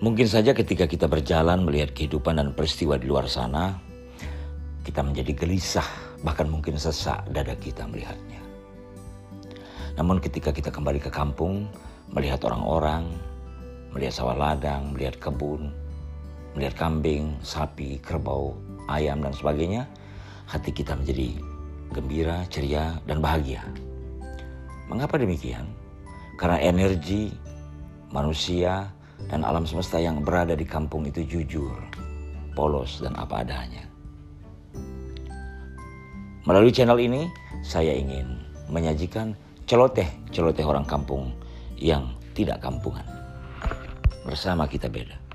Mungkin saja ketika kita berjalan melihat kehidupan dan peristiwa di luar sana, kita menjadi gelisah, bahkan mungkin sesak dada kita melihatnya. Namun ketika kita kembali ke kampung, melihat orang-orang, melihat sawah ladang, melihat kebun, melihat kambing, sapi, kerbau, ayam, dan sebagainya, hati kita menjadi gembira, ceria, dan bahagia. Mengapa demikian? Karena energi manusia dan alam semesta yang berada di kampung itu jujur, polos, dan apa adanya. Melalui channel ini, saya ingin menyajikan celoteh-celoteh orang kampung yang tidak kampungan. Bersama kita beda.